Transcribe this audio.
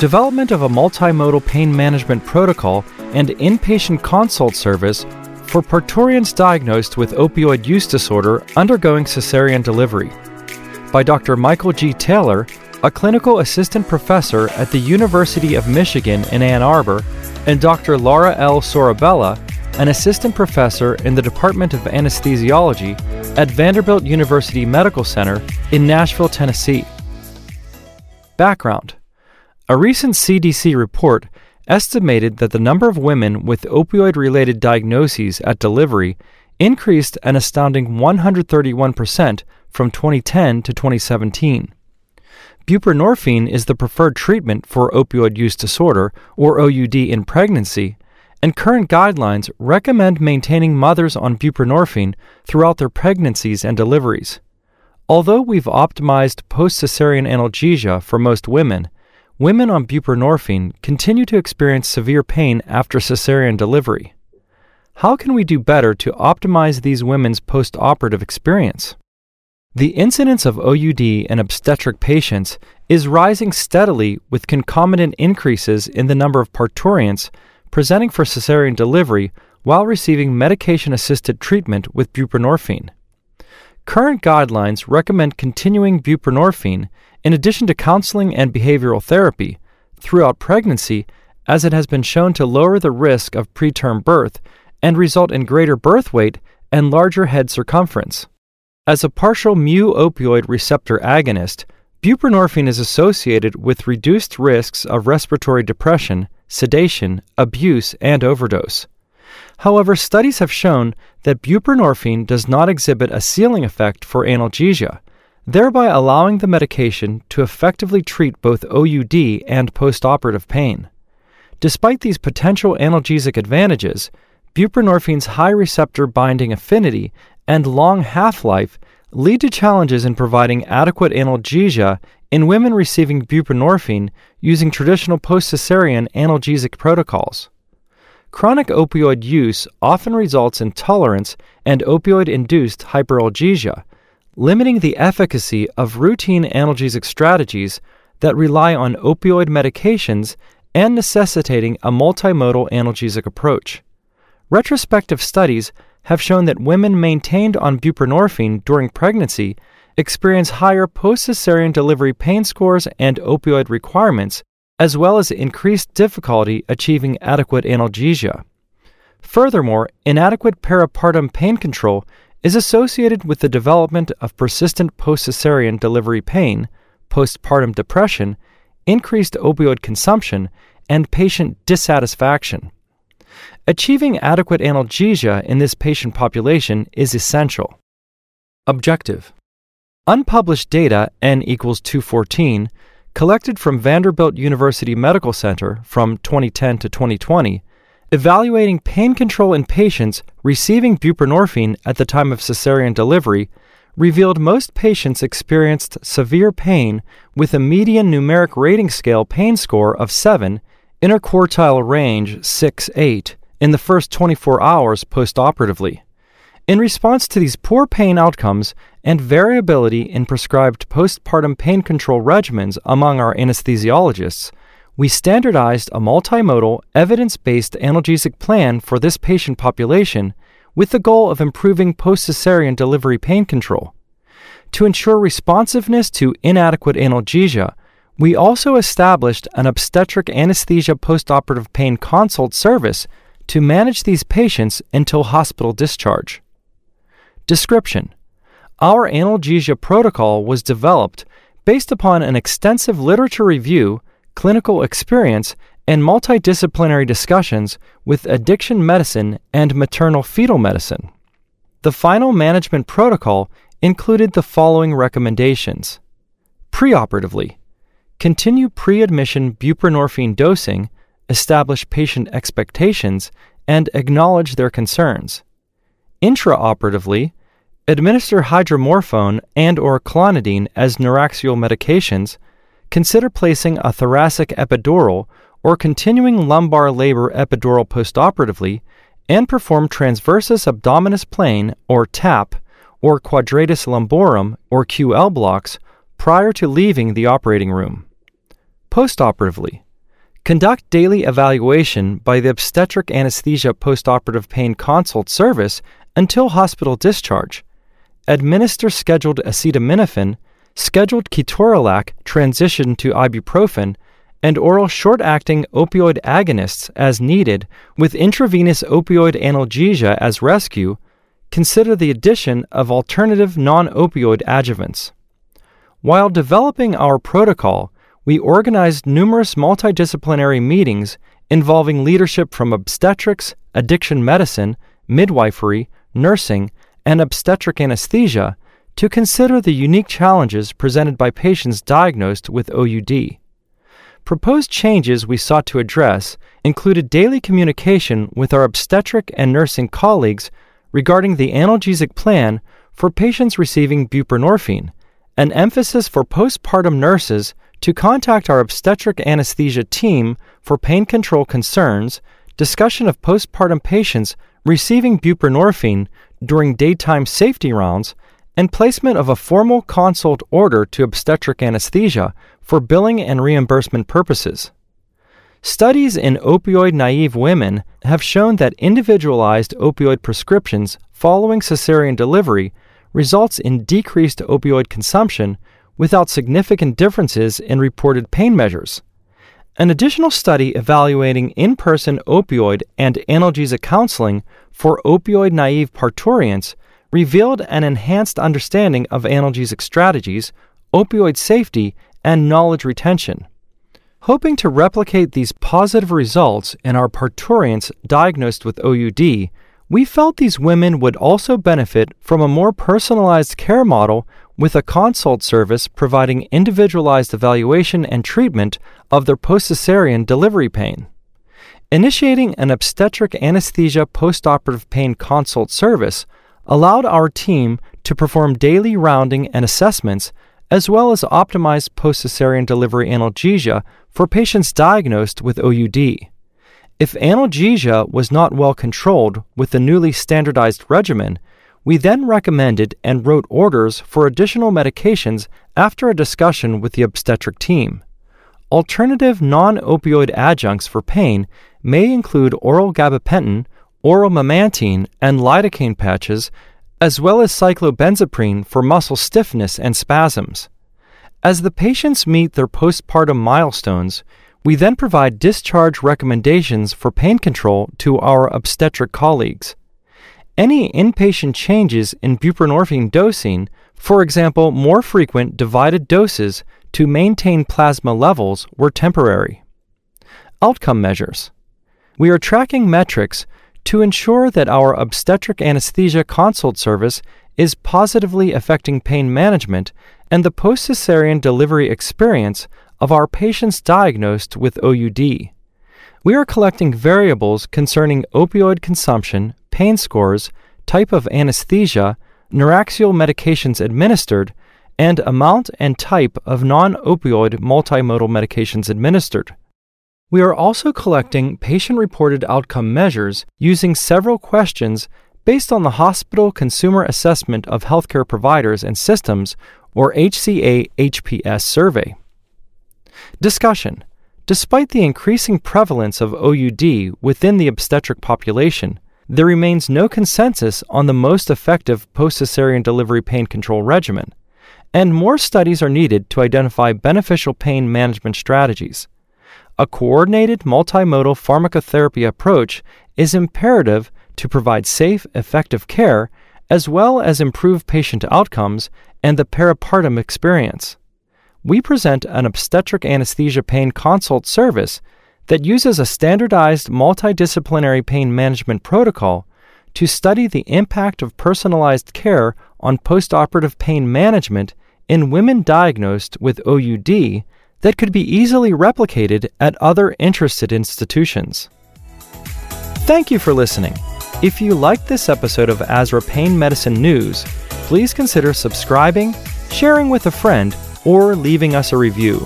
Development of a multimodal pain management protocol and inpatient consult service for parturients diagnosed with opioid use disorder undergoing cesarean delivery. By Dr. Michael G. Taylor, a clinical assistant professor at the University of Michigan in Ann Arbor, and Dr. Laura L. Sorabella, an assistant professor in the Department of Anesthesiology at Vanderbilt University Medical Center in Nashville, Tennessee. Background A recent CDC report estimated that the number of women with opioid related diagnoses at delivery increased an astounding 131% from 2010 to 2017. Buprenorphine is the preferred treatment for opioid use disorder, or OUD, in pregnancy, and current guidelines recommend maintaining mothers on buprenorphine throughout their pregnancies and deliveries. Although we've optimized post cesarean analgesia for most women, women on buprenorphine continue to experience severe pain after cesarean delivery. How can we do better to optimize these women's post operative experience? The incidence of OUD in obstetric patients is rising steadily with concomitant increases in the number of parturients presenting for cesarean delivery while receiving medication assisted treatment with buprenorphine. Current guidelines recommend continuing buprenorphine in addition to counseling and behavioral therapy throughout pregnancy, as it has been shown to lower the risk of preterm birth and result in greater birth weight and larger head circumference. As a partial mu opioid receptor agonist, buprenorphine is associated with reduced risks of respiratory depression, sedation, abuse, and overdose. However, studies have shown that buprenorphine does not exhibit a ceiling effect for analgesia, thereby allowing the medication to effectively treat both OUD and postoperative pain. Despite these potential analgesic advantages, buprenorphine's high receptor binding affinity and long half life lead to challenges in providing adequate analgesia in women receiving buprenorphine using traditional post cesarean analgesic protocols. Chronic opioid use often results in tolerance and opioid induced hyperalgesia, limiting the efficacy of routine analgesic strategies that rely on opioid medications and necessitating a multimodal analgesic approach. Retrospective studies have shown that women maintained on buprenorphine during pregnancy experience higher post cesarean delivery pain scores and opioid requirements, as well as increased difficulty achieving adequate analgesia. Furthermore, inadequate peripartum pain control is associated with the development of persistent post cesarean delivery pain, postpartum depression, increased opioid consumption, and patient dissatisfaction. Achieving adequate analgesia in this patient population is essential. Objective Unpublished data, n equals 214, collected from Vanderbilt University Medical Center from 2010 to 2020, evaluating pain control in patients receiving buprenorphine at the time of cesarean delivery, revealed most patients experienced severe pain with a median numeric rating scale pain score of 7, interquartile range 6 8 in the first 24 hours postoperatively. In response to these poor pain outcomes and variability in prescribed postpartum pain control regimens among our anesthesiologists, we standardized a multimodal, evidence based analgesic plan for this patient population with the goal of improving post cesarean delivery pain control. To ensure responsiveness to inadequate analgesia, we also established an obstetric anesthesia postoperative pain consult service to manage these patients until hospital discharge. Description Our analgesia protocol was developed based upon an extensive literature review, clinical experience, and multidisciplinary discussions with addiction medicine and maternal fetal medicine. The final management protocol included the following recommendations Preoperatively, continue pre admission buprenorphine dosing, establish patient expectations, and acknowledge their concerns. Intraoperatively, administer hydromorphone and or clonidine as neuraxial medications, consider placing a thoracic epidural or continuing lumbar labor epidural postoperatively, and perform transversus abdominis plane or TAP or quadratus lumborum or QL blocks prior to leaving the operating room. Postoperatively, conduct daily evaluation by the obstetric anesthesia postoperative pain consult service until hospital discharge, administer scheduled acetaminophen, scheduled ketorolac transition to ibuprofen, and oral short acting opioid agonists as needed with intravenous opioid analgesia as rescue, consider the addition of alternative non opioid adjuvants. While developing our protocol, we organized numerous multidisciplinary meetings involving leadership from obstetrics, addiction medicine, midwifery, nursing, and obstetric anesthesia to consider the unique challenges presented by patients diagnosed with OUD. Proposed changes we sought to address included daily communication with our obstetric and nursing colleagues regarding the analgesic plan for patients receiving buprenorphine, an emphasis for postpartum nurses to contact our obstetric anesthesia team for pain control concerns, discussion of postpartum patients receiving buprenorphine during daytime safety rounds, and placement of a formal consult order to obstetric anesthesia for billing and reimbursement purposes. Studies in opioid naive women have shown that individualized opioid prescriptions following cesarean delivery results in decreased opioid consumption without significant differences in reported pain measures. An additional study evaluating in person opioid and analgesic counseling for opioid naive parturients revealed an enhanced understanding of analgesic strategies, opioid safety, and knowledge retention. Hoping to replicate these positive results in our parturients diagnosed with OUD, we felt these women would also benefit from a more personalized care model with a consult service providing individualized evaluation and treatment of their post cesarean delivery pain. Initiating an obstetric anesthesia postoperative pain consult service allowed our team to perform daily rounding and assessments as well as optimize post cesarean delivery analgesia for patients diagnosed with OUD. If analgesia was not well controlled with the newly standardized regimen, we then recommended and wrote orders for additional medications after a discussion with the obstetric team. Alternative non opioid adjuncts for pain may include oral gabapentin, oral memantine, and lidocaine patches, as well as cyclobenzaprine for muscle stiffness and spasms. As the patients meet their postpartum milestones, we then provide discharge recommendations for pain control to our obstetric colleagues. Any inpatient changes in buprenorphine dosing, for example, more frequent divided doses to maintain plasma levels, were temporary. Outcome measures. We are tracking metrics to ensure that our obstetric anesthesia consult service is positively affecting pain management and the post cesarean delivery experience of our patients diagnosed with OUD. We are collecting variables concerning opioid consumption, pain scores, type of anesthesia, neuraxial medications administered, and amount and type of non opioid multimodal medications administered. We are also collecting patient reported outcome measures using several questions based on the Hospital Consumer Assessment of Healthcare Providers and Systems, or HCA HPS survey. Discussion Despite the increasing prevalence of OUD within the obstetric population, there remains no consensus on the most effective post cesarean delivery pain control regimen, and more studies are needed to identify beneficial pain management strategies. A coordinated multimodal pharmacotherapy approach is imperative to provide safe, effective care as well as improve patient outcomes and the peripartum experience. We present an obstetric anesthesia pain consult service that uses a standardized multidisciplinary pain management protocol to study the impact of personalized care on postoperative pain management in women diagnosed with OUD that could be easily replicated at other interested institutions. Thank you for listening. If you liked this episode of ASRA Pain Medicine News, please consider subscribing, sharing with a friend, or leaving us a review.